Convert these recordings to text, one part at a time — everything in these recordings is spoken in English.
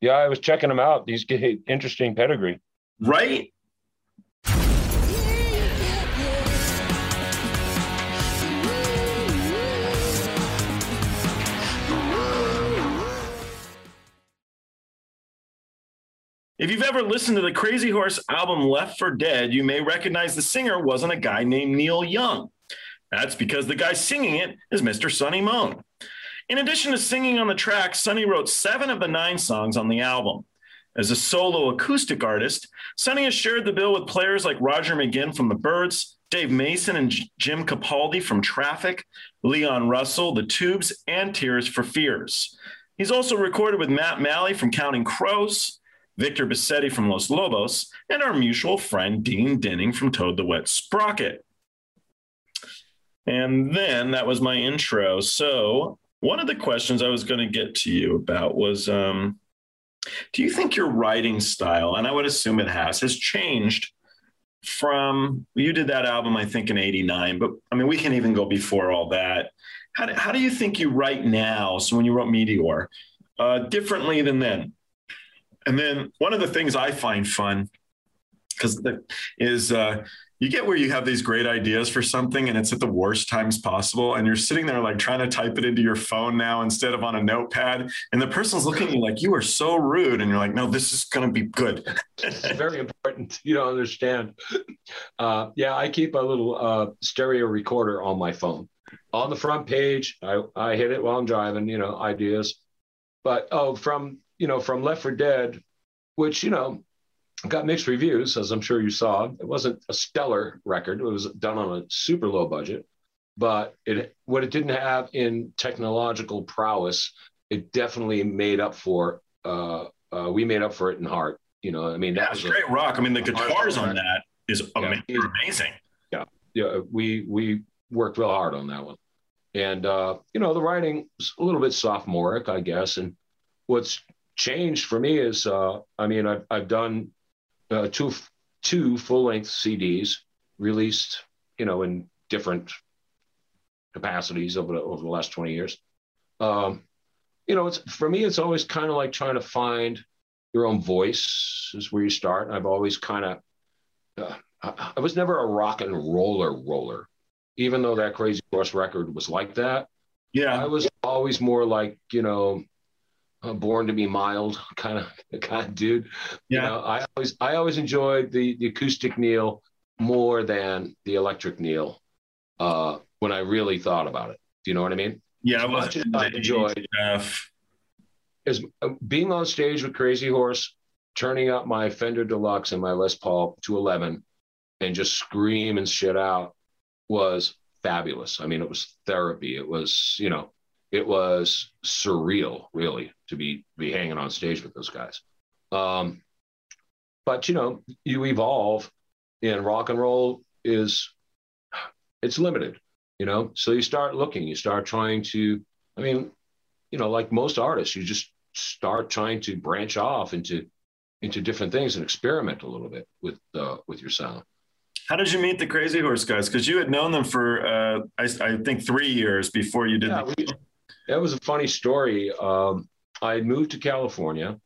yeah, I was checking them out. These get interesting pedigree. Right? If you've ever listened to the Crazy Horse album Left for Dead, you may recognize the singer wasn't a guy named Neil Young. That's because the guy singing it is Mr. Sonny Mone. In addition to singing on the track, Sonny wrote seven of the nine songs on the album. As a solo acoustic artist, Sonny has shared the bill with players like Roger McGuinn from the Byrds, Dave Mason and Jim Capaldi from Traffic, Leon Russell, The Tubes, and Tears for Fears. He's also recorded with Matt Malley from Counting Crows, Victor Bisetti from Los Lobos, and our mutual friend Dean Dinning from Toad the Wet Sprocket. And then that was my intro. So, one of the questions I was going to get to you about was um, Do you think your writing style, and I would assume it has, has changed from you did that album, I think, in 89, but I mean, we can even go before all that. How do, how do you think you write now? So, when you wrote Meteor, uh, differently than then? And then one of the things I find fun because is uh, you get where you have these great ideas for something and it's at the worst times possible and you're sitting there like trying to type it into your phone now instead of on a notepad and the person's looking at you like you are so rude and you're like no this is going to be good. It's very important. You don't understand. Uh, yeah i keep a little uh, stereo recorder on my phone. On the front page I, I hit it while i'm driving you know ideas. But oh from you know, from Left for Dead, which, you know, got mixed reviews, as I'm sure you saw. It wasn't a stellar record. It was done on a super low budget, but it what it didn't have in technological prowess, it definitely made up for. Uh, uh, we made up for it in heart. You know, I mean, that yeah, was great a, rock. I mean, the guitars on that is yeah. amazing. Yeah, yeah, we we worked real hard on that one, and uh, you know, the writing was a little bit sophomoric, I guess, and what's changed for me is, uh, I mean, I've, I've done uh, two two full length CDs released, you know, in different capacities over the, over the last twenty years. Um, you know, it's for me, it's always kind of like trying to find your own voice is where you start. I've always kind of, uh, I, I was never a rock and roller roller, even though that Crazy Horse record was like that. Yeah, I was always more like you know a born to be mild kind of kind of dude. Yeah. You know, I always I always enjoyed the the acoustic Neil more than the electric Neil uh, when I really thought about it. Do you know what I mean? Yeah, as much as I enjoyed stuff. as uh, being on stage with Crazy Horse, turning up my Fender Deluxe and my Les Paul to eleven, and just scream and shit out was fabulous. I mean, it was therapy. It was you know it was surreal, really, to be be hanging on stage with those guys. Um, but you know, you evolve, and rock and roll is it's limited, you know. So you start looking, you start trying to. I mean, you know, like most artists, you just start trying to branch off into into different things and experiment a little bit with uh, with your sound. How did you meet the Crazy Horse guys? Because you had known them for, uh, I, I, think, three years before you did. Yeah, the- that was a funny story. Um, I moved to California.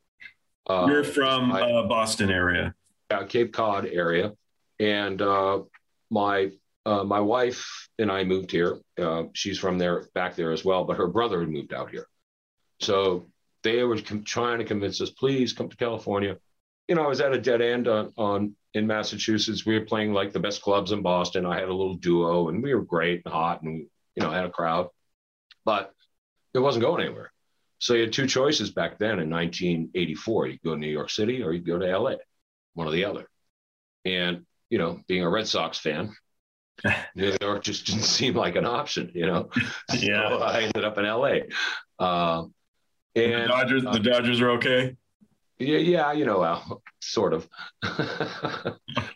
Uh, You're from I, uh, Boston area. Yeah, Cape Cod area, and uh, my uh, my wife and I moved here. Uh, she's from there, back there as well, but her brother had moved out here. So they were com- trying to convince us, please come to California. You know, I was at a dead end on, on in Massachusetts. We were playing like the best clubs in Boston. I had a little duo, and we were great and hot, and you know, had a crowd. But it wasn't going anywhere. So you had two choices back then in 1984. You go to New York City or you go to LA, one or the other. And, you know, being a Red Sox fan, New York just didn't seem like an option, you know? yeah. So I ended up in LA. Uh, and the Dodgers, uh, the Dodgers are okay. Yeah, yeah, you know, well, sort of.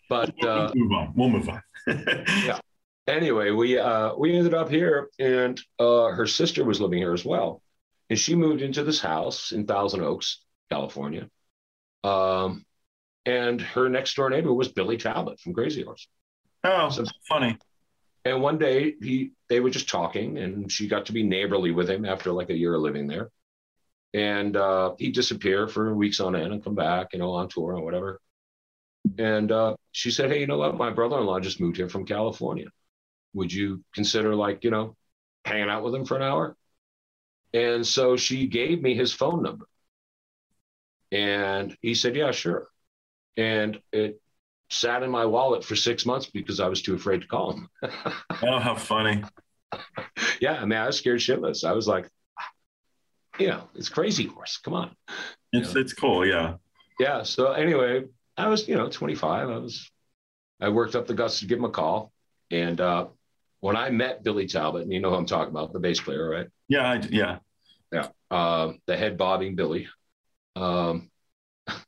but we'll, uh, move on. We'll move on. yeah anyway, we uh, we ended up here, and uh, her sister was living here as well, and she moved into this house in Thousand Oaks, California. Um, and her next door neighbor was Billy Talbot from Crazy Horse. Oh, so funny. And one day he they were just talking, and she got to be neighborly with him after like a year of living there. and uh, he'd disappear for weeks on end and come back, you know, on tour or whatever. And uh, she said, "Hey, you know what? My brother-in-law just moved here from California. Would you consider like, you know, hanging out with him for an hour?" And so she gave me his phone number. And he said, "Yeah, sure." And it sat in my wallet for six months because I was too afraid to call him. oh, how funny! yeah, I mean, I was scared shitless. I was like, you know, it's crazy horse. Come on. It's you know? it's cool, yeah. Yeah. So anyway, I was, you know, 25. I was, I worked up the guts to give him a call. And uh, when I met Billy Talbot, and you know who I'm talking about, the bass player, right? Yeah, I, yeah, yeah. Uh, the head bobbing Billy. Um, uh,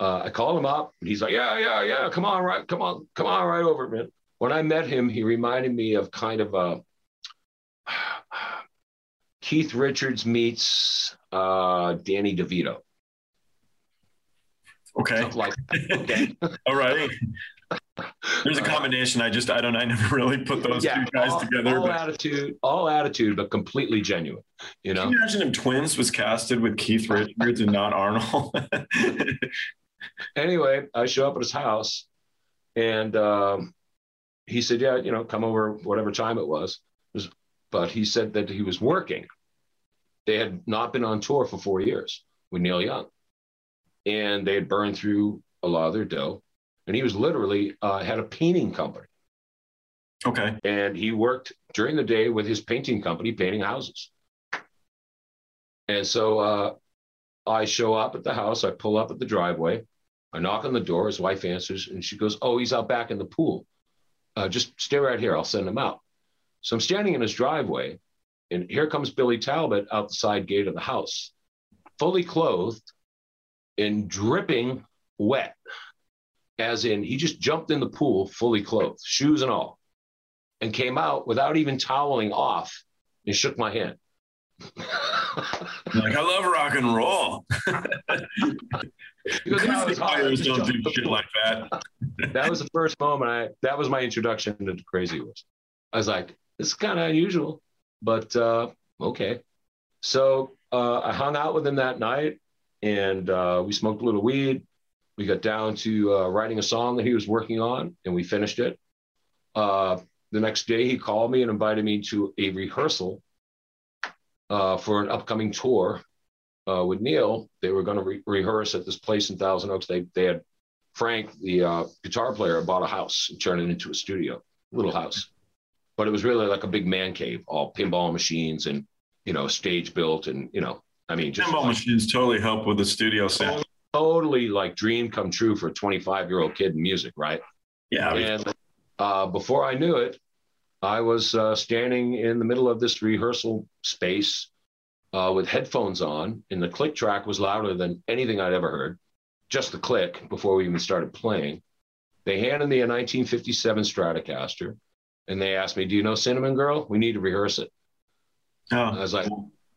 I called him up, and he's like, "Yeah, yeah, yeah, come on, right, come on, come on, right over, man." When I met him, he reminded me of kind of a Keith Richards meets uh, Danny DeVito. Okay. like okay. All right. There's a combination. I just I don't I never really put those yeah, two guys all, together. All but... attitude, all attitude, but completely genuine. You know. Can you imagine if Twins was casted with Keith Richards and not Arnold? anyway, I show up at his house, and um, he said, "Yeah, you know, come over whatever time it was." It was but he said that he was working. They had not been on tour for four years with Neil Young and they had burned through a lot of their dough. And he was literally uh, had a painting company. Okay. And he worked during the day with his painting company, painting houses. And so uh, I show up at the house. I pull up at the driveway. I knock on the door. His wife answers, and she goes, "Oh, he's out back in the pool. Uh, just stay right here. I'll send him out." So I'm standing in his driveway, and here comes Billy Talbot out the side gate of the house, fully clothed, and dripping wet, as in he just jumped in the pool fully clothed, shoes and all, and came out without even toweling off and shook my hand. like I love rock and roll. because players don't do shit like that. that was the first moment I. That was my introduction to Crazy Horse. I was like, this is kind of unusual, but uh, okay. So uh, I hung out with him that night and uh, we smoked a little weed. We got down to uh, writing a song that he was working on, and we finished it. Uh, the next day, he called me and invited me to a rehearsal uh, for an upcoming tour uh, with Neil. They were going to re- rehearse at this place in Thousand Oaks. They they had Frank, the uh, guitar player, bought a house and turned it into a studio, little house, but it was really like a big man cave, all pinball machines and you know stage built and you know I mean, just pinball machines totally help with the studio sound. Totally like dream come true for a 25 year old kid in music, right? Yeah. And uh, before I knew it, I was uh, standing in the middle of this rehearsal space uh, with headphones on, and the click track was louder than anything I'd ever heard. Just the click before we even started playing. They handed me a 1957 Stratocaster, and they asked me, "Do you know Cinnamon Girl? We need to rehearse it." Oh. I was like,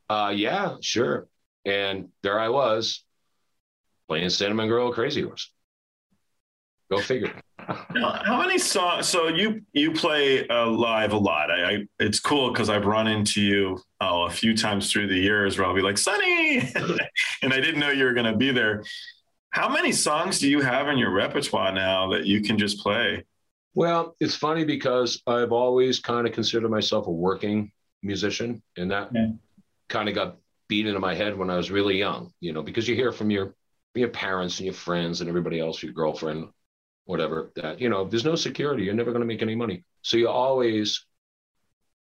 uh, yeah, sure. And there I was playing Cinnamon Girl Crazy Horse. Go figure. How many songs? So you you play uh, live a lot. I, I it's cool because I've run into you oh, a few times through the years where I'll be like Sonny, and I didn't know you were going to be there. How many songs do you have in your repertoire now that you can just play? Well, it's funny because I've always kind of considered myself a working musician, and that kind of got beat into my head when I was really young, you know, because you hear from your your parents and your friends and everybody else, your girlfriend, whatever, that, you know, there's no security. You're never going to make any money. So you always,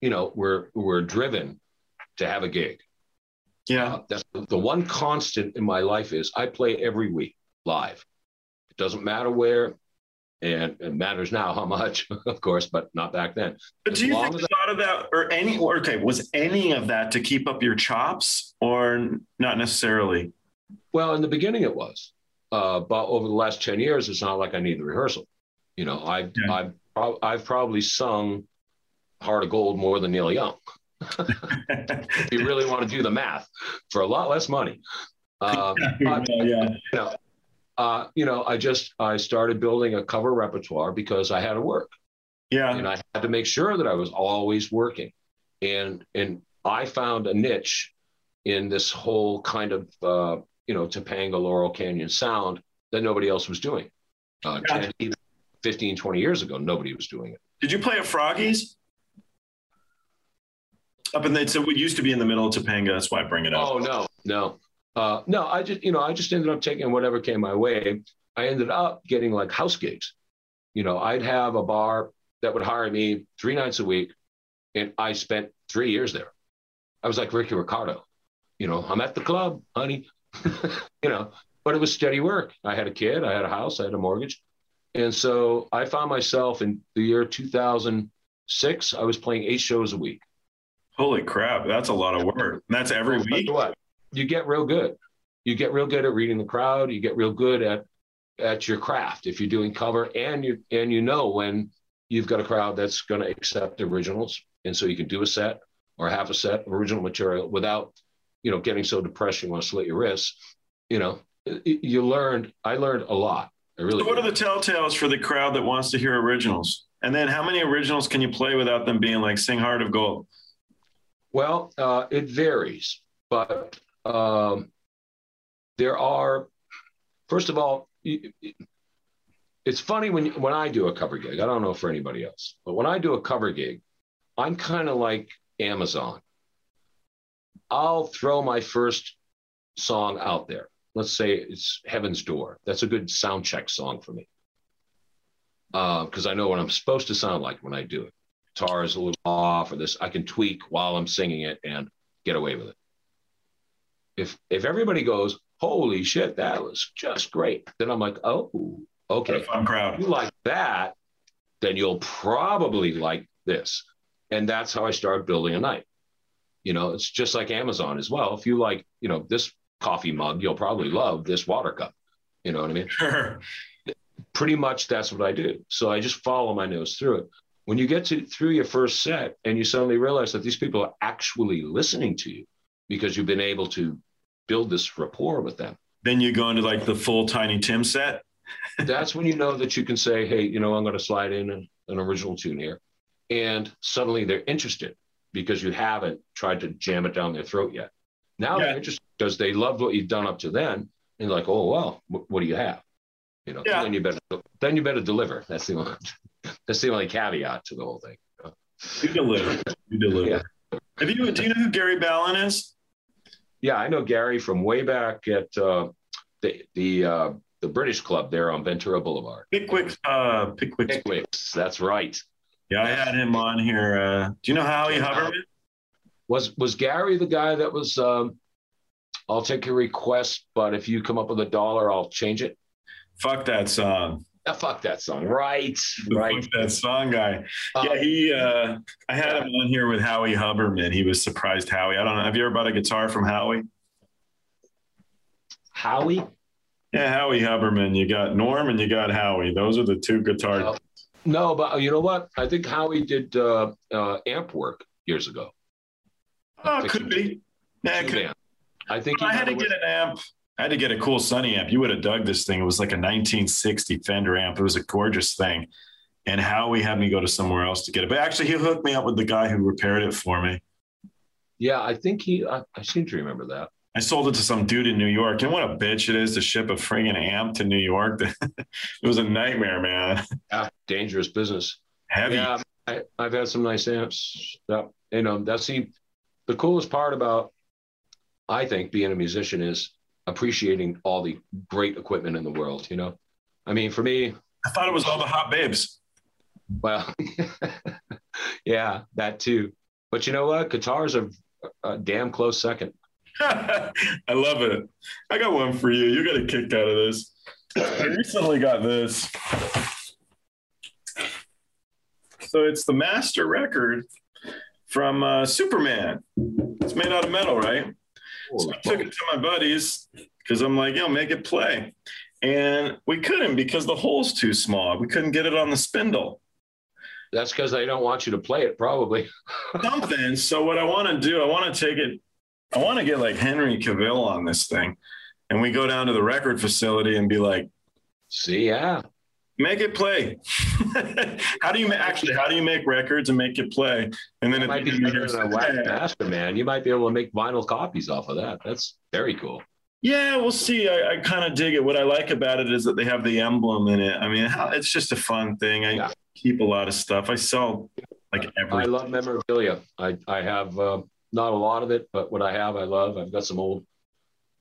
you know, we're we're driven to have a gig. Yeah. Uh, that's the one constant in my life is I play every week live. It doesn't matter where, and it matters now how much, of course, but not back then. But do you think a lot of that, or any, or okay, was any of that to keep up your chops, or not necessarily? Well, in the beginning, it was, uh, but over the last ten years, it's not like I need the rehearsal. You know, I've yeah. I've, I've probably sung "Heart of Gold" more than Neil Young. if you really want to do the math, for a lot less money. Uh, yeah, yeah. You know, uh, you know, I just I started building a cover repertoire because I had to work. Yeah. And I had to make sure that I was always working. And and I found a niche in this whole kind of uh, you know Topanga Laurel Canyon sound that nobody else was doing. Uh, 10, 15, 20 years ago, nobody was doing it. Did you play at Froggies? Up in the, so it used to be in the middle of Topanga. That's why I bring it up. Oh no, no, uh, no. I just you know I just ended up taking whatever came my way. I ended up getting like house gigs. You know, I'd have a bar that would hire me three nights a week, and I spent three years there. I was like Ricky Ricardo. You know, I'm at the club, honey. you know, but it was steady work. I had a kid, I had a house, I had a mortgage. And so I found myself in the year 2006, I was playing eight shows a week. Holy crap, that's a lot of work. That's every week. What? You get real good. You get real good at reading the crowd. You get real good at at your craft if you're doing cover and you and you know when you've got a crowd that's going to accept originals and so you can do a set or half a set of original material without you know getting so depressed you want to slit your wrists you know you learned i learned a lot I really what did. are the telltales for the crowd that wants to hear originals and then how many originals can you play without them being like sing heart of gold well uh, it varies but um, there are first of all it's funny when when I do a cover gig. I don't know for anybody else, but when I do a cover gig, I'm kind of like Amazon. I'll throw my first song out there. Let's say it's Heaven's Door. That's a good sound check song for me because uh, I know what I'm supposed to sound like when I do it. Guitar is a little off, or this I can tweak while I'm singing it and get away with it. If if everybody goes, holy shit, that was just great. Then I'm like, oh, okay. I fun crowd. If you like that, then you'll probably like this. And that's how I started building a night. You know, it's just like Amazon as well. If you like, you know, this coffee mug, you'll probably love this water cup. You know what I mean? Sure. Pretty much that's what I do. So I just follow my nose through it. When you get to through your first set and you suddenly realize that these people are actually listening to you because you've been able to build this rapport with them. Then you go into like the full Tiny Tim set. That's when you know that you can say, hey, you know, I'm going to slide in an, an original tune here. And suddenly they're interested because you haven't tried to jam it down their throat yet. Now yeah. they're interested because they loved what you've done up to then. And like, oh, well, what, what do you have? You know, yeah. then you better then you better deliver. That's the only that's the only caveat to the whole thing. You, deliver. You deliver. Yeah. Have you do you know who Gary Ballin is? Yeah, I know Gary from way back at uh, the the uh, the British Club there on Ventura Boulevard. Pickwick, uh, Pickwick. Pickwicks, that's right. Yeah, I had him on here. Uh, do you know Howie Huberman? Was was Gary the guy that was? Um, I'll take your request, but if you come up with a dollar, I'll change it. Fuck that song. Oh, fuck that song. Right. Right. Fuck that song guy. Uh, yeah, he uh I had yeah. him on here with Howie Huberman. He was surprised Howie. I don't know. Have you ever bought a guitar from Howie? Howie? Yeah, Howie Huberman. You got Norm and you got Howie. Those are the two guitar Uh, no, but you know what? I think Howie did uh, uh, amp work years ago. Oh, could be. Yeah, could. I think I had to get an amp I had to get a cool Sunny amp. You would have dug this thing. It was like a 1960 Fender amp. It was a gorgeous thing. And Howie had me go to somewhere else to get it. But actually, he hooked me up with the guy who repaired it for me. Yeah, I think he, I, I seem to remember that. I sold it to some dude in New York. And what a bitch it is to ship a friggin' amp to New York. it was a nightmare, man. Yeah, dangerous business. Heavy. Yeah, I, have had some nice amps. That, you know, that's the, the coolest part about, I think, being a musician is appreciating all the great equipment in the world. You know, I mean, for me, I thought it was all the hot babes. Well, yeah, that too. But you know what? Guitars are a damn close second. I love it. I got one for you. You got a kick out of this. I recently got this. So it's the master record from uh, Superman. It's made out of metal, right? So I took it to my buddies because I'm like, yo, make it play. And we couldn't because the hole's too small. We couldn't get it on the spindle. That's because they don't want you to play it, probably. Something. So what I want to do, I want to take it. I want to get like Henry Cavill on this thing, and we go down to the record facility and be like, "See, yeah, make it play. how do you actually? How do you make records and make it play? And then it might be better than a wax master, man. You might be able to make vinyl copies off of that. That's very cool. Yeah, we'll see. I, I kind of dig it. What I like about it is that they have the emblem in it. I mean, it's just a fun thing. I yeah. keep a lot of stuff. I sell like everything. I love memorabilia. I I have uh, not a lot of it, but what I have, I love. I've got some old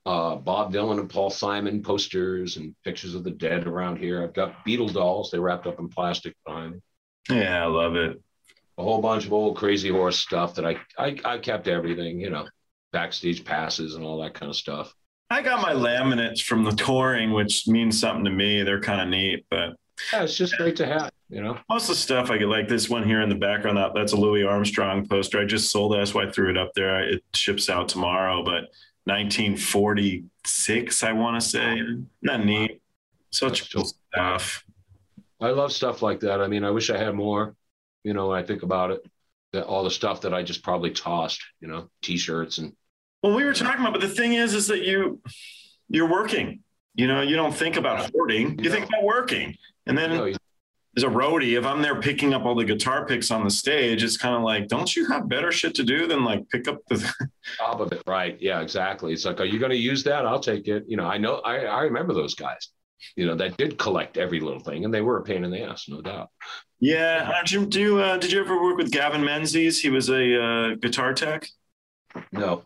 uh, Bob Dylan and Paul Simon posters and pictures of the dead around here. I've got Beatle dolls. They wrapped up in plastic behind Yeah, I love it. A whole bunch of old Crazy Horse stuff that I, I I kept everything. You know, backstage passes and all that kind of stuff. I got my laminates from the touring, which means something to me. They're kind of neat, but yeah, it's just great to have. You know, most of the stuff I get, like this one here in the background. That that's a Louis Armstrong poster. I just sold it. That's why I threw it up there. It ships out tomorrow, but 1946, I want to say. Not neat. Such cool stuff. I love stuff like that. I mean, I wish I had more. You know, when I think about it, that all the stuff that I just probably tossed. You know, t-shirts and. Well, we were talking about, but the thing is, is that you you're working. You know, you don't think about hoarding. You think about working, and then. Know, as a roadie, if I'm there picking up all the guitar picks on the stage, it's kind of like, don't you have better shit to do than like pick up the top of it? Right. Yeah, exactly. It's like, are you going to use that? I'll take it. You know, I know, I, I remember those guys, you know, that did collect every little thing and they were a pain in the ass, no doubt. Yeah. Uh, Jim, do you, uh, did you ever work with Gavin Menzies? He was a uh, guitar tech. No.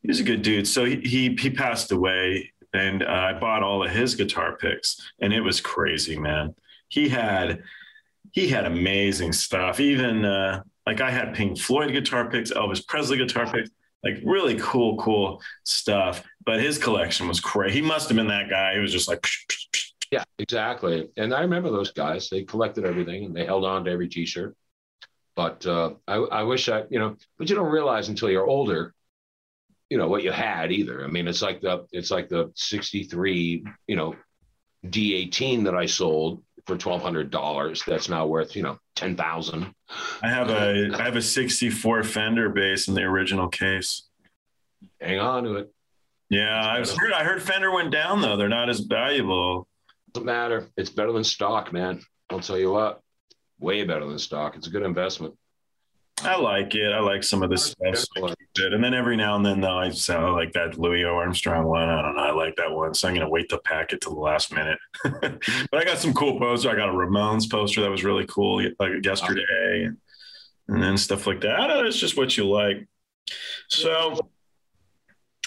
He was a good dude. So he, he, he passed away and uh, I bought all of his guitar picks and it was crazy, man he had he had amazing stuff. Even uh, like I had Pink Floyd guitar picks, Elvis Presley guitar picks, like really cool, cool stuff. But his collection was crazy. He must have been that guy. He was just like, yeah, exactly. And I remember those guys. They collected everything and they held on to every T-shirt. But uh, I, I wish I, you know, but you don't realize until you're older, you know, what you had either. I mean, it's like the it's like the '63, you know, D18 that I sold for twelve hundred dollars. That's now worth you know ten thousand. I have a I have a sixty four Fender bass in the original case. Hang on to it. Yeah, I heard I heard Fender went down though. They're not as valuable. Doesn't matter. It's better than stock, man. I'll tell you what. Way better than stock. It's a good investment. I like it. I like some of this stuff. So and then every now and then, though, I sound like that Louis Armstrong one. I don't know. I like that one. So I'm going to wait to pack it to the last minute. but I got some cool posters. I got a Ramones poster that was really cool like yesterday. And, and then stuff like that. I don't know. It's just what you like. So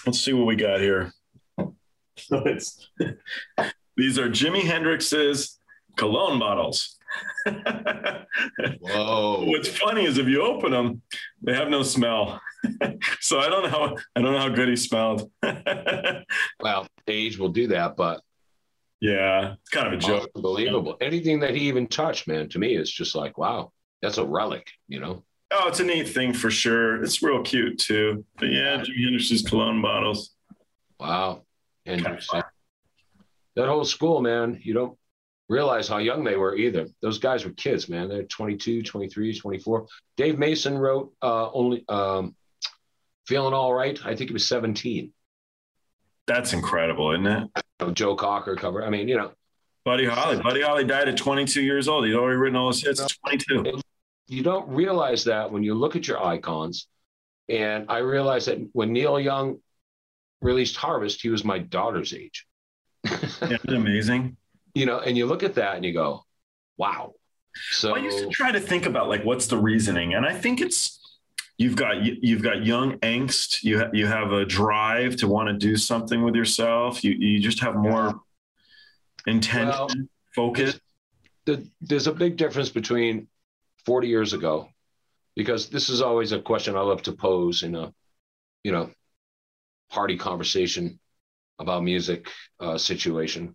let's see what we got here. So it's these are Jimi Hendrix's cologne bottles. Whoa! What's funny is if you open them, they have no smell. so I don't know how I don't know how good he smelled. well, age will do that, but yeah, it's kind of a joke. Unbelievable. Anything that he even touched, man, to me, is just like, wow, that's a relic, you know. Oh, it's a neat thing for sure. It's real cute too. But yeah, Jimi Hendrix's cologne bottles. Wow, Hendrix. That whole school, man. You don't realize how young they were either. Those guys were kids, man. They're 22, 23, 24. Dave Mason wrote uh, only um, Feeling All Right. I think he was 17. That's incredible, isn't it? Joe Cocker cover. I mean, you know. Buddy Holly. Buddy Holly died at 22 years old. He'd already written all his hits at 22. You don't realize that when you look at your icons. And I realized that when Neil Young released Harvest, he was my daughter's age. Isn't amazing? You know, and you look at that and you go, wow. So I used to try to think about like what's the reasoning, and I think it's you've got you've got young angst. You ha- you have a drive to want to do something with yourself. You you just have more intention, well, focus. The, there's a big difference between 40 years ago, because this is always a question I love to pose in a, you know, party conversation about music uh, situation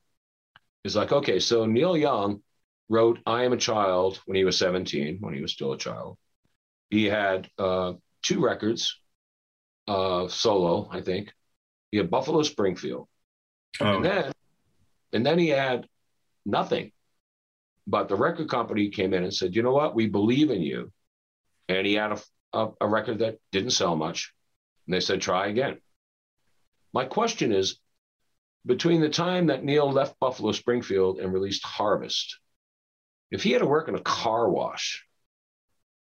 is like, okay, so Neil Young wrote I Am a Child when he was 17, when he was still a child. He had uh, two records, uh, solo, I think. He had Buffalo Springfield. Oh. And then and then he had nothing. But the record company came in and said, you know what? We believe in you. And he had a, a, a record that didn't sell much. And they said, try again. My question is between the time that Neil left Buffalo Springfield and released Harvest, if he had to work in a car wash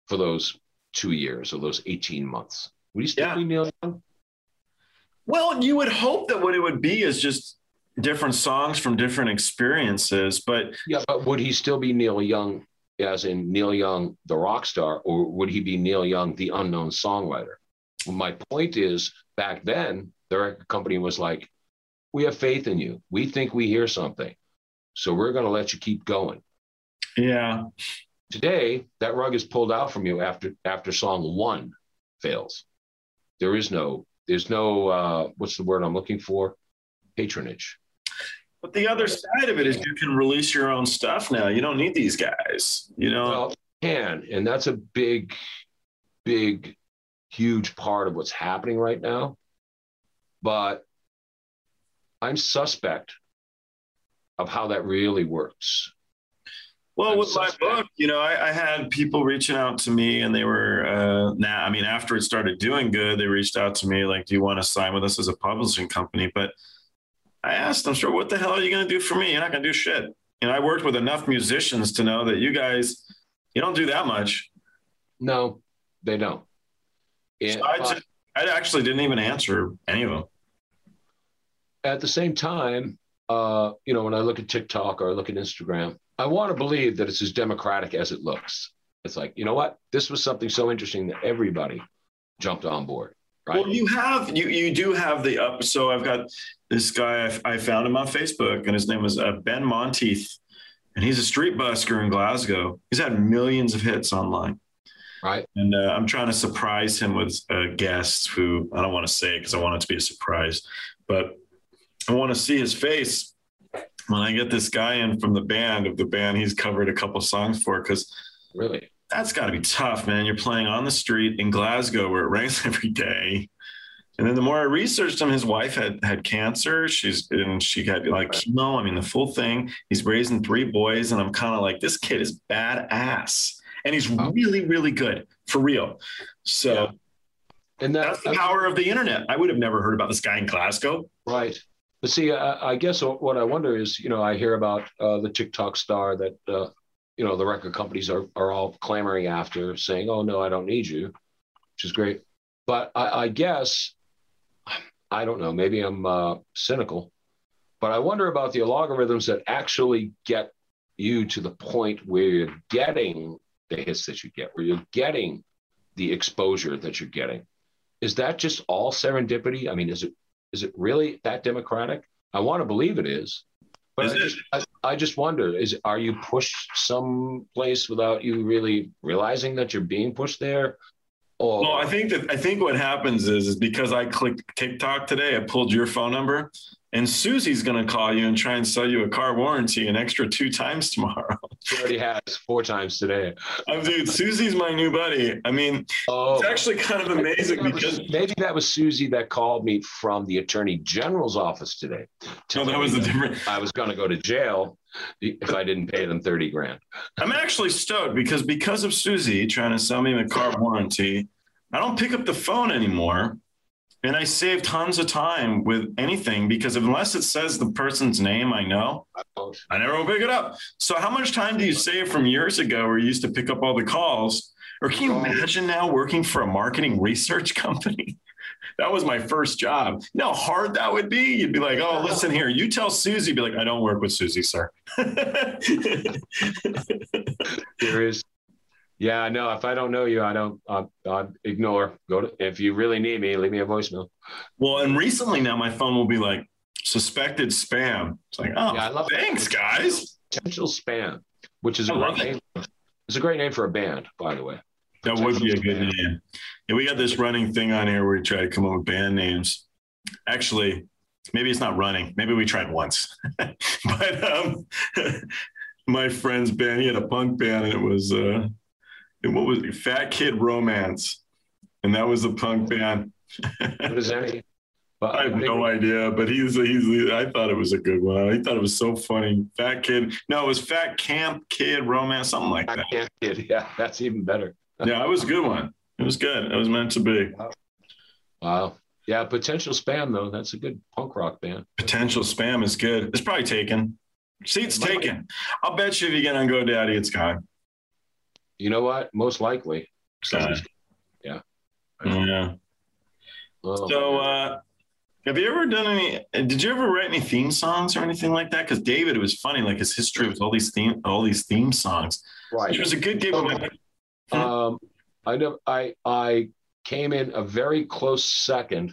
for those two years or those 18 months, would he still Yeah. be Neil Young? Well, you would hope that what it would be is just different songs from different experiences, but Yeah, but would he still be Neil Young, as in Neil Young, the rock star, or would he be Neil Young, the unknown songwriter? My point is, back then, the record company was like, "We have faith in you. We think we hear something, so we're going to let you keep going." yeah, Today, that rug is pulled out from you after after song one fails. There is no, there's no, uh, what's the word I'm looking for? Patronage. But the other side of it is you can release your own stuff now. You don't need these guys. You know, Well, can, and that's a big, big, huge part of what's happening right now. But I'm suspect of how that really works. well, I'm with my book, you know, I, I had people reaching out to me, and they were uh, now. I mean, after it started doing good, they reached out to me like, "Do you want to sign with us as a publishing company?" But I asked them, "Sure, what the hell are you going to do for me? You're not going to do shit." And I worked with enough musicians to know that you guys, you don't do that much. No, they don't. And, So I, just, I actually didn't even answer any of them. At the same time, uh, you know, when I look at TikTok or I look at Instagram, I want to believe that it's as democratic as it looks. It's like, you know what? This was something so interesting that everybody jumped on board. Right. Well, you have you you do have the up. So I've got this guy. I, I found him on Facebook, and his name was uh, Ben Monteith, and he's a street busker in Glasgow. He's had millions of hits online, right. and uh, I'm trying to surprise him with a guest who I don't want to say because I want it to be a surprise, but I want to see his face when I get this guy in from the band of the band he's covered a couple songs for because Really. that's got to be tough, man. You're playing on the street in Glasgow where it rains every day. And then the more I researched him, his wife had had cancer. She's and she got like chemo. I mean, the full thing. He's raising three boys, and I'm kind of like, this kid is badass, and he's really, really good for real. So Yeah. And that, that's the power of the internet. I would have never heard about this guy in Glasgow. Right. But see, I, I guess what I wonder is, you know, I hear about uh, the TikTok star that, uh, you know, the record companies are, are all clamoring after, saying, oh, no, I don't need you, which is great. But I, I guess, I don't know, maybe I'm uh, cynical, but I wonder about the algorithms that actually get you to the point where you're getting the hits that you get, where you're getting the exposure that you're getting. Is that just all serendipity? I mean, is it is it really that democratic? I want to believe it is, but Is I just, I, I just wonder: is are you pushed someplace without you really realizing that you're being pushed there? Or Well, I think that I think what happens is is because I clicked TikTok today, I pulled your phone number, and Susie's going to call you and try and sell you a car warranty an extra two times tomorrow. she already has four times today. I'm dude, Susie's my new buddy. I mean, Oh, it's actually kind of amazing Maybe that was- because maybe that was Susie that called me from the attorney general's office today. no, that was a different. I was going to go to jail if I didn't pay them 30 grand. I'm actually stoked because because of Susie trying to sell me a car warranty, I don't pick up the phone anymore. And I save tons of time with anything because unless it says the person's name I know, I never will pick it up. So how much time do you save from years ago where you used to pick up all the calls? Or can you imagine now working for a marketing research company? That was my first job. You know how hard that would be? You'd be like, oh, listen here, you tell Susie, be like, I don't work with Susie, sir. There is. Yeah, no. If I don't know you, I don't. I'll, I'll ignore. Go to. If you really need me, leave me a voicemail. well, and recently now my phone will be like suspected spam. It's like, oh, Yeah, I love that. thanks, guys. Potential spam, which is a I love great name. It's a great name for a band, by the way. That would be a good name. Yeah, we got this running thing on here where we try to come up with band names. Actually, maybe it's not running. Maybe we tried once. but um, my friend's band, he had a punk band, and it was uh, what was it? Fat Kid Romance, and that was the punk band. Good as any. But I have no idea, but he's he's. I thought it was a good one. I thought it was so funny. Fat Kid. No, it was Fat Camp Kid Romance, something like that. can't kid. Yeah, that's even better. Yeah, it was a good one. It was good. It was meant to be. Wow. Yeah, potential spam though. That's a good punk rock band. Potential spam is good. It's probably taken. Seats taken. I'll bet you if you get on GoDaddy, it's gone. You know what? Most likely. Yeah. Yeah. Oh, So, uh, have you ever done any? Did you ever write any theme songs or anything like that? Because David, it was funny, like his history with all these theme, all these theme songs. right. Which was a good game. my- Um, I know I I came in a very close second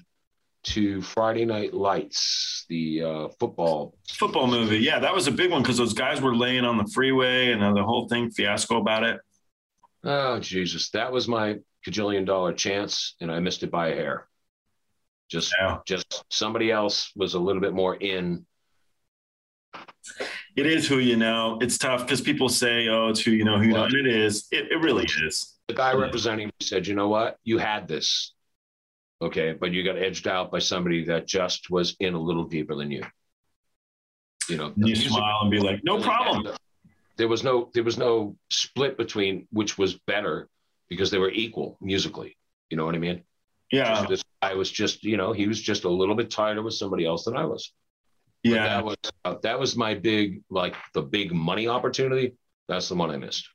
to Friday Night Lights, the uh, football. football movie. Yeah, that was a big one because those guys were laying on the freeway and the whole thing fiasco about it. Oh Jesus, that was my cajillion dollar chance, and I missed it by a hair. Just Yeah, just somebody else was a little bit more in. it is who you know. It's tough because people say, "Oh, it's who you know, who you know," and it is. It, it really is. The guy representing me said, "You know what? You had this, okay, but you got edged out by somebody that just was in a little deeper than you." You know, you music- smile and be like, "No problem." There was no there was no split between which was better because they were equal musically. You know what I mean? Yeah, Just this guy was just you know he was just a little bit tighter with somebody else than I was. But yeah. that was uh, that was my big like the big money opportunity. That's the one I missed.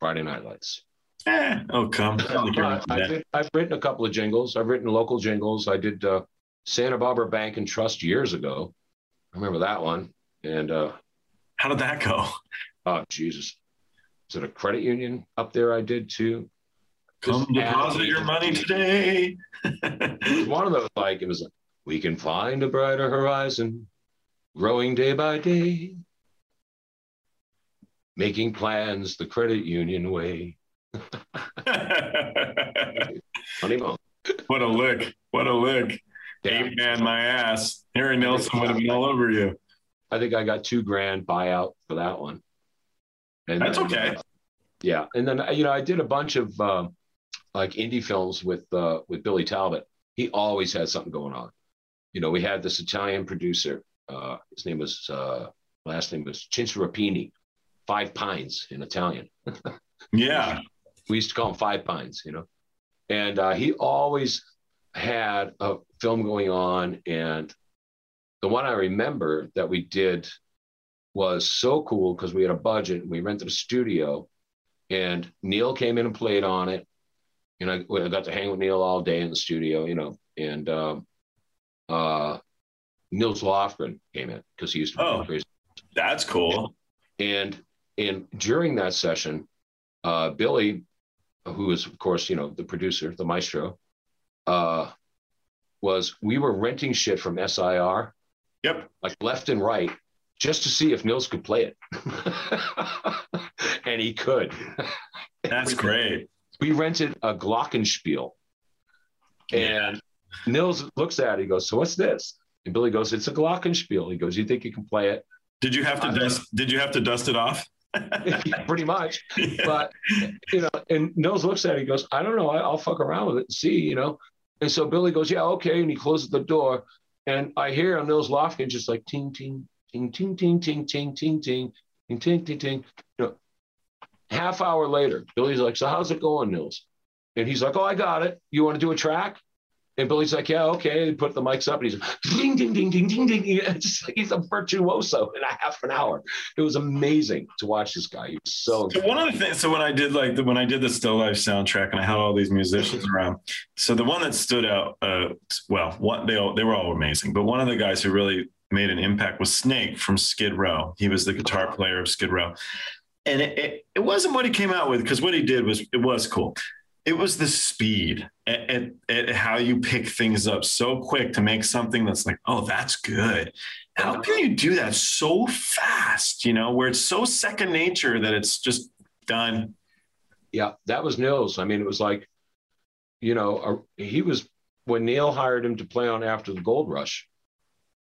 Friday Night Lights. Eh, oh, come. I don't think you're into I've, I've written a couple of jingles. I've written local jingles. I did uh, Santa Barbara Bank and Trust years ago. I remember that one. And uh, How did that go? Oh Jesus, is it a credit union up there? I did too. Come Just deposit your money today. It was one of those like it was like, we can find a brighter horizon, growing day by day, making plans the credit union way. Moment. what a lick! What a lick! Yeah. Ape man, my ass. Harry Nelson would have been all over you. I think I got two grand buyout for that one. And That's okay. uh, yeah, and then you know I did a bunch of um, like indie films with uh, with Billy Talbot. He always had something going on. You know, we had this Italian producer. Uh, his name was uh, last name was Cincerapini, Five Pines in Italian. Yeah. We used to call him Five Pines. You know, and uh, he always had a film going on, and the one I remember that we did was so cool because we had a budget and we rented a studio and Neil came in and played on it. And I, I got to hang with Neil all day in the studio, you know, and um, uh, Nils Lofgren came in because he used to be Oh. crazy. That's cool. And and during that session, uh, Billy, who is of course you know the producer, the maestro, uh, was we were renting shit from SIR Yep. like left and right just to see if Nils could play it, and he could. That's great. We rented a Glockenspiel, and Nils looks at it. He goes, "So what's this?" And Billy goes, "It's a Glockenspiel." He goes, "You think you can play it?" Did you have to Uh, dust? Did you have to dust it off? Yeah, pretty much. but you know, and Nils looks at it. He goes, "I don't know. I, I'll fuck around with it and see." You know, and so Billy goes, "Yeah, okay," and he closes the door, and I hear on Nils Lofgren just like ting ting ting ting ting ting ting ting ting ting ting ting ting. You half hour later, Billy's like, "So how's it going, Nils?" And he's like, "Oh, I got it. You want to do a track?" And Billy's like, "Yeah, okay." He put the mics up, and he's like, ding ding ding ding ding ding. It's like he's a virtuoso in a half an hour. It was amazing to watch this guy. He was so So one of the things, so when I did like the, when I did the Still Life soundtrack and I had all these musicians around, so the one that stood out, uh, well, one they all they were all amazing, but one of the guys who really made an impact was Snake from Skid Row. He was the guitar player of Skid Row, and it it, it wasn't what he came out with because what he did was it was cool. It was the speed at, at, at how you pick things up so quick to make something that's like, oh, that's good. How can you do that so fast? You know, where it's so second nature that it's just done. Yeah, that was Nils. I mean, it was like, you know, uh, he was when Neil hired him to play on After the Gold Rush.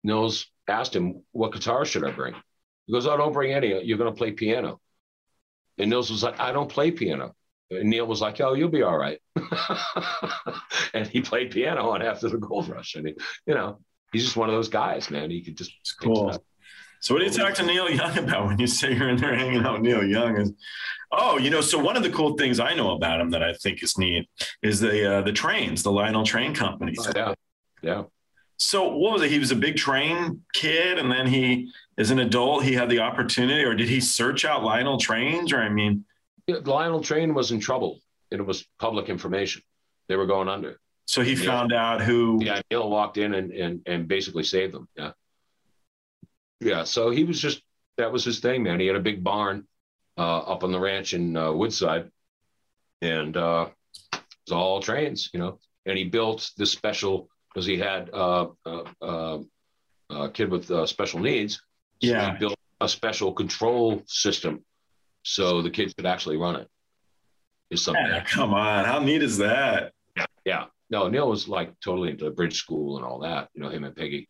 Nils asked him, "What guitar should I bring?" He goes, "Oh, don't bring any. You're going to play piano." And Nils was like, "I don't play piano." And Neil was like, "Oh, you'll be all right." and he played piano on After the Gold Rush. I mean, you know, he's just one of those guys, man. He could just It's cool. So what do you talk to Neil Young about when you say you're in there hanging out with Neil Young? Is oh, you know, so one of the cool things I know about him that I think is neat is the uh, the trains, the Lionel Train Company. Oh, yeah, yeah. So what was it? He was a big train kid, and then he, as an adult, he had the opportunity, or did he search out Lionel Trains? Or I mean, Lionel Train was in trouble. And it was public information. They were going under. So he found out who. Yeah, Neil walked in and and and basically saved them. Yeah. Yeah. So he was just that was his thing, man. He had a big barn uh, up on the ranch in uh, Woodside, and uh, it was all trains, you know. And he built this special because he had uh, uh, uh, a kid with special needs. So yeah. he built a special control system so the kids could actually run it. Is something. Yeah, come on, how neat is that? Yeah, yeah no, Neil was like totally into bridge school and all that, you know, him and Peggy.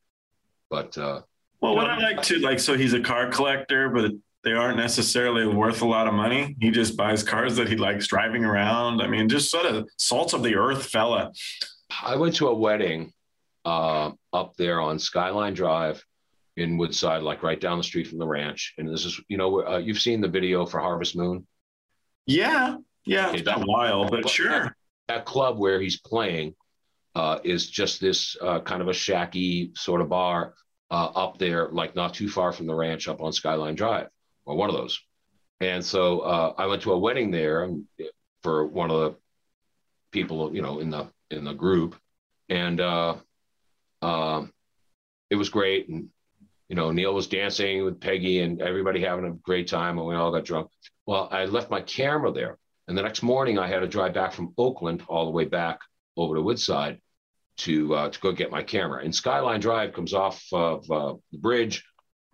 But uh well, what know, I like to like, so he's a car collector, but they aren't necessarily worth a lot of money. He just buys cars that he likes driving around. I mean, just sort of salts of the earth fella. I went to a wedding uh, up there on Skyline Drive in Woodside, like right down the street from the ranch. And this is, you know, uh, you've seen the video for Harvest Moon. Yeah, yeah, okay, it's been a while, but sure that club where he's playing uh, is just this uh, kind of a shacky sort of bar uh, up there, like not too far from the ranch up on Skyline Drive, or one of those. And so uh, I went to a wedding there for one of the people, you know, in the in the group, and uh, um, it was great. And you know, Neil was dancing with Peggy, and everybody having a great time, and we all got drunk. Well, I left my camera there and the next morning, I had to drive back from Oakland all the way back over to Woodside to uh, to go get my camera. And Skyline Drive comes off of uh, the bridge,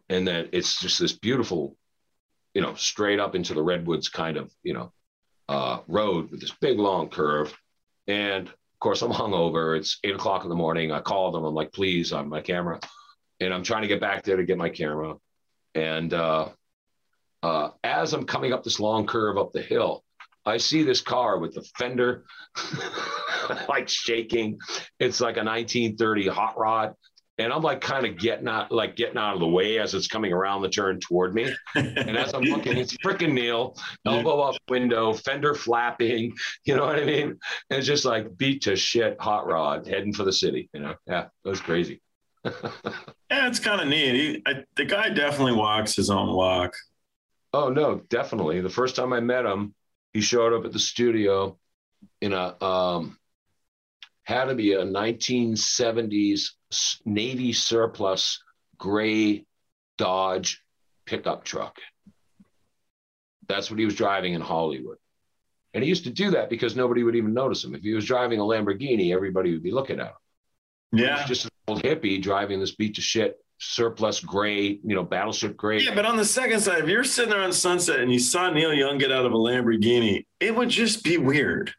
and then it's just this beautiful, you know, straight up into the redwoods kind of you know uh, road with this big long curve. And of course, I'm hungover. It's eight o'clock in the morning. I called them. I'm like, please, on my camera, and I'm trying to get back there to get my camera. And uh, uh, as I'm coming up this long curve up the hill, I see this car with the fender like shaking. It's like a 1930 hot rod. And I'm like kind of getting out, like getting out of the way as it's coming around the turn toward me. And as I'm looking, it's freaking Neil, elbow up window, fender flapping. You know what I mean? And it's just like beat to shit hot rod heading for the city. You know? Yeah, it was crazy. yeah, it's kind of neat. He, I, the guy definitely walks his own walk. Oh no, definitely. The first time I met him, he showed up at the studio in a um, had to be a 1970s Navy surplus gray Dodge pickup truck. That's what he was driving in Hollywood. And he used to do that because nobody would even notice him. If he was driving a Lamborghini, everybody would be looking at him. Yeah. just an old hippie driving this beat to shit surplus gray, you know, battleship gray. Yeah, but on the second side, if you're sitting there on Sunset and you saw Neil Young get out of a Lamborghini, it would just be weird.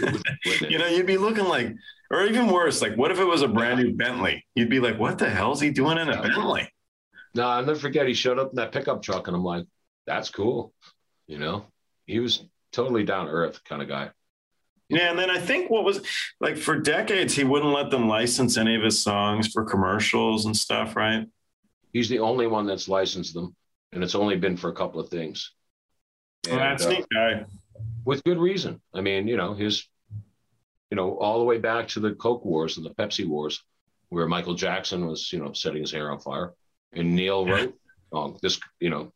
you know, you'd be looking like, or even worse, like, what if it was a brand new Bentley? You'd be like, what the hell's he doing in a Bentley? No, I'll never forget. He showed up in that pickup truck, and I'm like, that's cool. You know, he was totally down earth kind of guy. Yeah, and then I think what was like for decades, he wouldn't let them license any of his songs for commercials and stuff, right? He's the only one that's licensed them, and it's only been for a couple of things. And, well, that's uh, neat guy. With good reason. I mean, you know, his, you know, all the way back to the Coke Wars and the Pepsi Wars, where Michael Jackson was, you know, setting his hair on fire, and Neil wrote, "Oh, this, you know,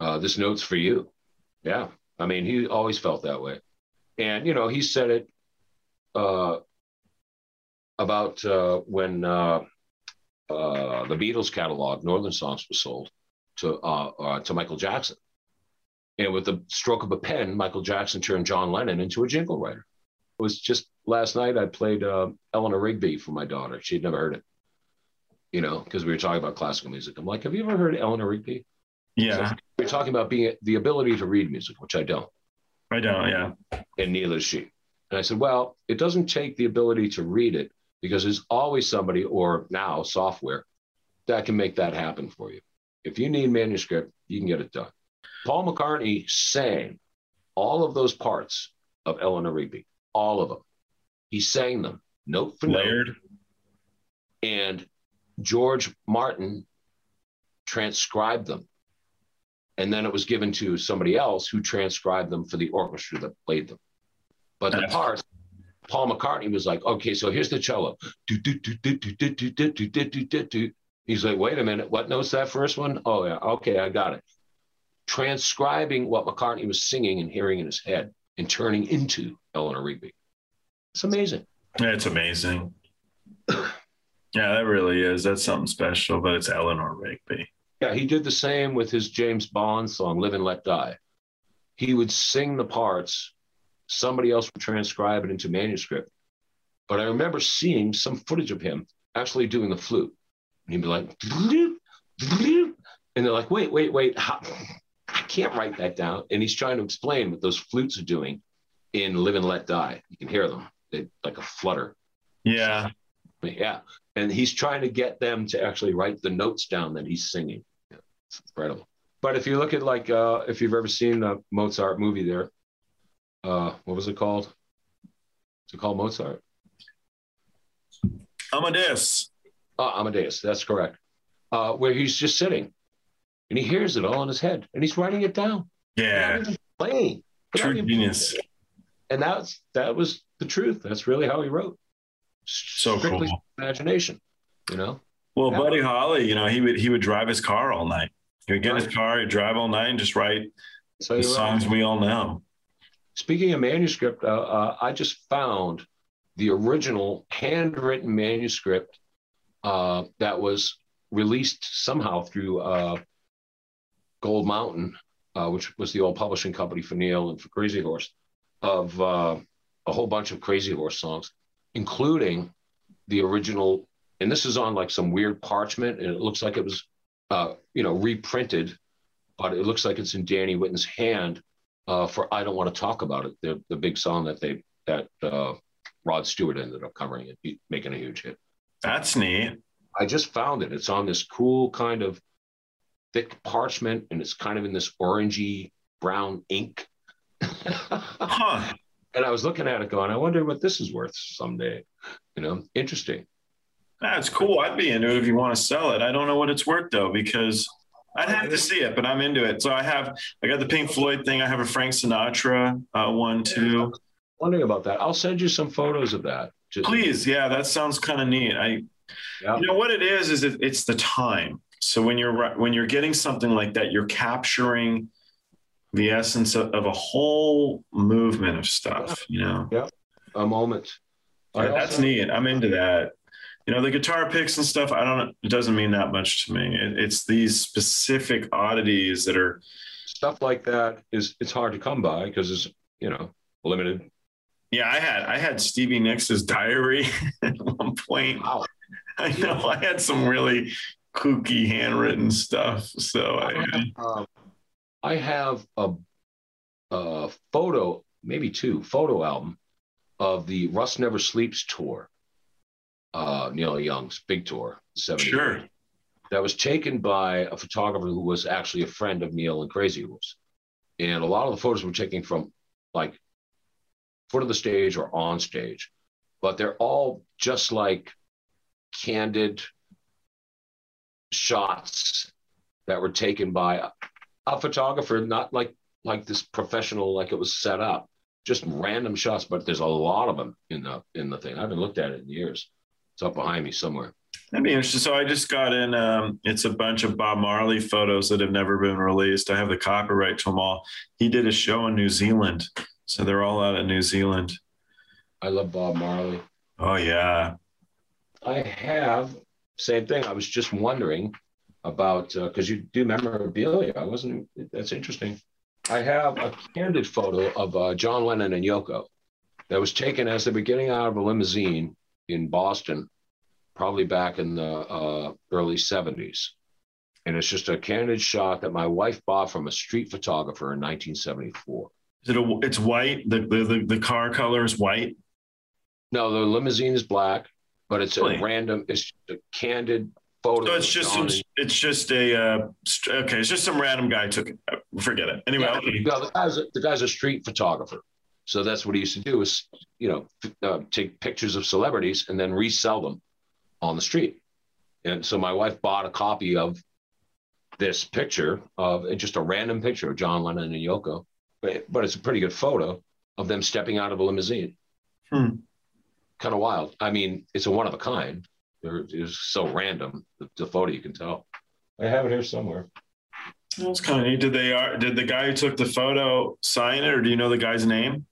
uh, this note's for you." Yeah, I mean, he always felt that way and you know he said it uh, about uh, when uh, uh the Beatles catalog Northern Songs was sold to uh, uh, to Michael Jackson, and with the stroke of a pen, Michael Jackson turned John Lennon into a jingle writer. It was just last night I played Eleanor Rigby for my daughter. She'd never heard it, you know, because we were talking about classical music. I'm like, have you ever heard Eleanor Rigby? Yeah, so we're talking about being the ability to read music, which I don't. I don't, yeah. And neither does she. And I said, well, it doesn't take the ability to read it because there's always somebody, or now software, that can make that happen for you. If you need manuscript, you can get it done. Paul McCartney sang all of those parts of Eleanor Rigby, all of them. He sang them note for Layered. note. And George Martin transcribed them and then it was given to somebody else who transcribed them for the orchestra that played them. But the parts, Paul McCartney was like, okay, so here's the cello. He's like, wait a minute, what note's that first one? Oh, yeah, okay, I got it. Transcribing what McCartney was singing and hearing in his head and turning into Eleanor Rigby. It's amazing. Yeah, it's amazing. yeah, that really is. That's something special, but it's Eleanor Rigby. Yeah, he did the same with his James Bond song, Live and Let Die. He would sing the parts, somebody else would transcribe it into manuscript. But I remember seeing some footage of him actually doing the flute. And he'd be like, bloop, bloop. and they're like, wait, wait, wait. I can't write that down. And he's trying to explain what those flutes are doing in Live and Let Die. You can hear them they, like a flutter. Yeah. Yeah. And he's trying to get them to actually write the notes down that he's singing. Yeah, it's incredible. But if you look at like uh, if you've ever seen the Mozart movie there, uh, what was it called? Is it called Mozart? Amadeus. Oh, Amadeus, that's correct. Uh, where he's just sitting and he hears it all in his head and he's writing it down. Yeah. Playing. True genius. And that's that was the truth. That's really how he wrote. So Strictly cool. Imagination, you know. Well, yeah. Buddy Holly, you know, he would he would drive his car all night. Would get right. his car, he'd drive all night, and just write so the songs right. we all know. Speaking of manuscript, uh, uh, I just found the original handwritten manuscript uh, that was released somehow through uh, Gold Mountain, uh, which was the old publishing company for Neil and for Crazy Horse, of uh, a whole bunch of Crazy Horse songs, including the original. And this is on like some weird parchment, and it looks like it was, uh, you know, reprinted, but it looks like it's in Danny Whitten's hand uh, for "I Don't Want to Talk About It," the the big song that they that uh, Rod Stewart ended up covering it, making a huge hit. That's neat. I just found it. It's on this cool kind of thick parchment, and it's kind of in this orangey brown ink. huh. And I was looking at it going, I wonder what this is worth someday. You know, interesting. That's cool. I'd be into it if you want to sell it. I don't know what it's worth though, because I'd have to see it, but I'm into it. So I have, I got the Pink Floyd thing. I have a Frank Sinatra uh, one too. wondering about that. I'll send you some photos of that. Just, Please, yeah, that sounds kind of neat. I, yeah. you know, what it is is it, it's the time. So when you're when you're getting something like that, you're capturing the essence of, of a whole movement of stuff. You know, yeah, a moment. Yeah, that's neat. I'm into that. You know, the guitar picks and stuff. I don't. It doesn't mean that much to me. It, it's these specific oddities that are stuff like that. Is it's hard to come by because it's you know limited. Yeah, I had I had Stevie Nicks' diary at one point. Wow. I know I had some really kooky handwritten stuff. So I, um, I have a, a, photo, maybe two photo album of the Rust Never Sleeps tour, uh, Neil Young's big tour, 70. Sure. That was taken by a photographer who was actually a friend of Neil and Crazy Horse. And a lot of the photos were taken from like foot of the stage or on stage, but they're all just like candid shots that were taken by a photographer, not like like this professional, like it was set up, just random shots. But there's a lot of them in the in the thing. I haven't looked at it in years. It's up behind me somewhere. That'd be interesting. So I just got in. Um, it's a bunch of Bob Marley photos that have never been released. I have the copyright to them all. He did a show in New Zealand, so they're all out of New Zealand. I love Bob Marley. Oh yeah. I have same thing. I was just wondering about because uh, you do memorabilia. I wasn't. That's interesting. I have a candid photo of uh, John Lennon and Yoko that was taken as they were getting out of a limousine in Boston, probably back in the uh, early '70s. And it's just a candid shot that my wife bought from a street photographer in 1974. Is it a, it's white. The, the the car color is white. No, the limousine is black but it's really? a random, it's a candid photo. So it's just some, it's just a uh, okay, it's just some random guy took it. Forget it. Anyway, yeah, the guy's a, the guy's a street photographer, so that's what he used to do is you know uh, take pictures of celebrities and then resell them on the street. And so my wife bought a copy of this picture of just a random picture of John Lennon and Yoko, but, but it's a pretty good photo of them stepping out of a limousine. Hmm. kind of wild. I mean, it's a one of a kind. It's so random. The, the, photo you can tell. I have it here somewhere. That's kind of neat. Did they are uh, did the guy who took the photo sign it, or do you know the guy's name?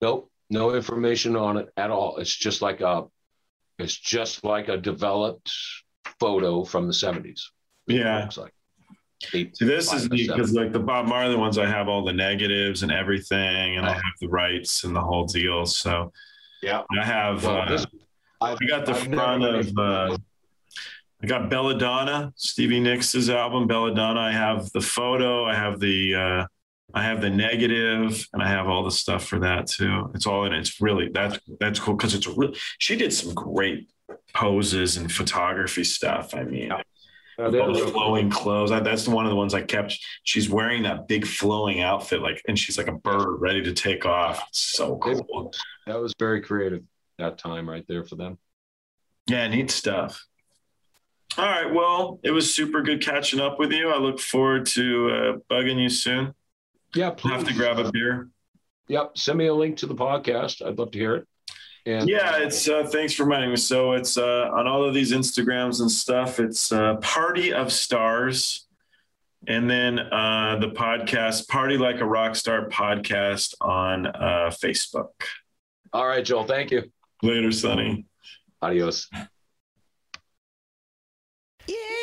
Nope, no information on it at all. It's just like a, it's just like a developed photo from the seventies. Yeah, looks like. Eight, this is neat because like the Bob Marley ones, I have all the negatives and everything, and oh. I have the rights and the whole deal. So yeah, I have. Well, uh, this, I got the I've front of. Uh, I got Bella Donna, Stevie Nicks' album Bella Donna. I have the photo. I have the. Uh, I have the negative, and I have all the stuff for that too. It's all in it. It's really that's that's cool because it's real. She did some great poses and photography stuff. I mean, yeah. all the flowing clothes. I, that's one of the ones I kept. She's wearing that big flowing outfit, like, and she's like a bird ready to take off. It's so cool. That was very creative that time right there for them. Yeah, neat stuff. All right. Well, it was super good catching up with you. I look forward to uh, bugging you soon. Yeah, please. Have to grab a beer. Yep. Send me a link to the podcast. I'd love to hear it. And yeah, it's uh, thanks for reminding me. So it's uh, on all of these Instagrams and stuff. It's uh, Party of Stars, and then uh, the podcast Party Like a Rock Star podcast on uh, Facebook. All right, Joel. Thank you. Later, Sonny. Adios. Yeah.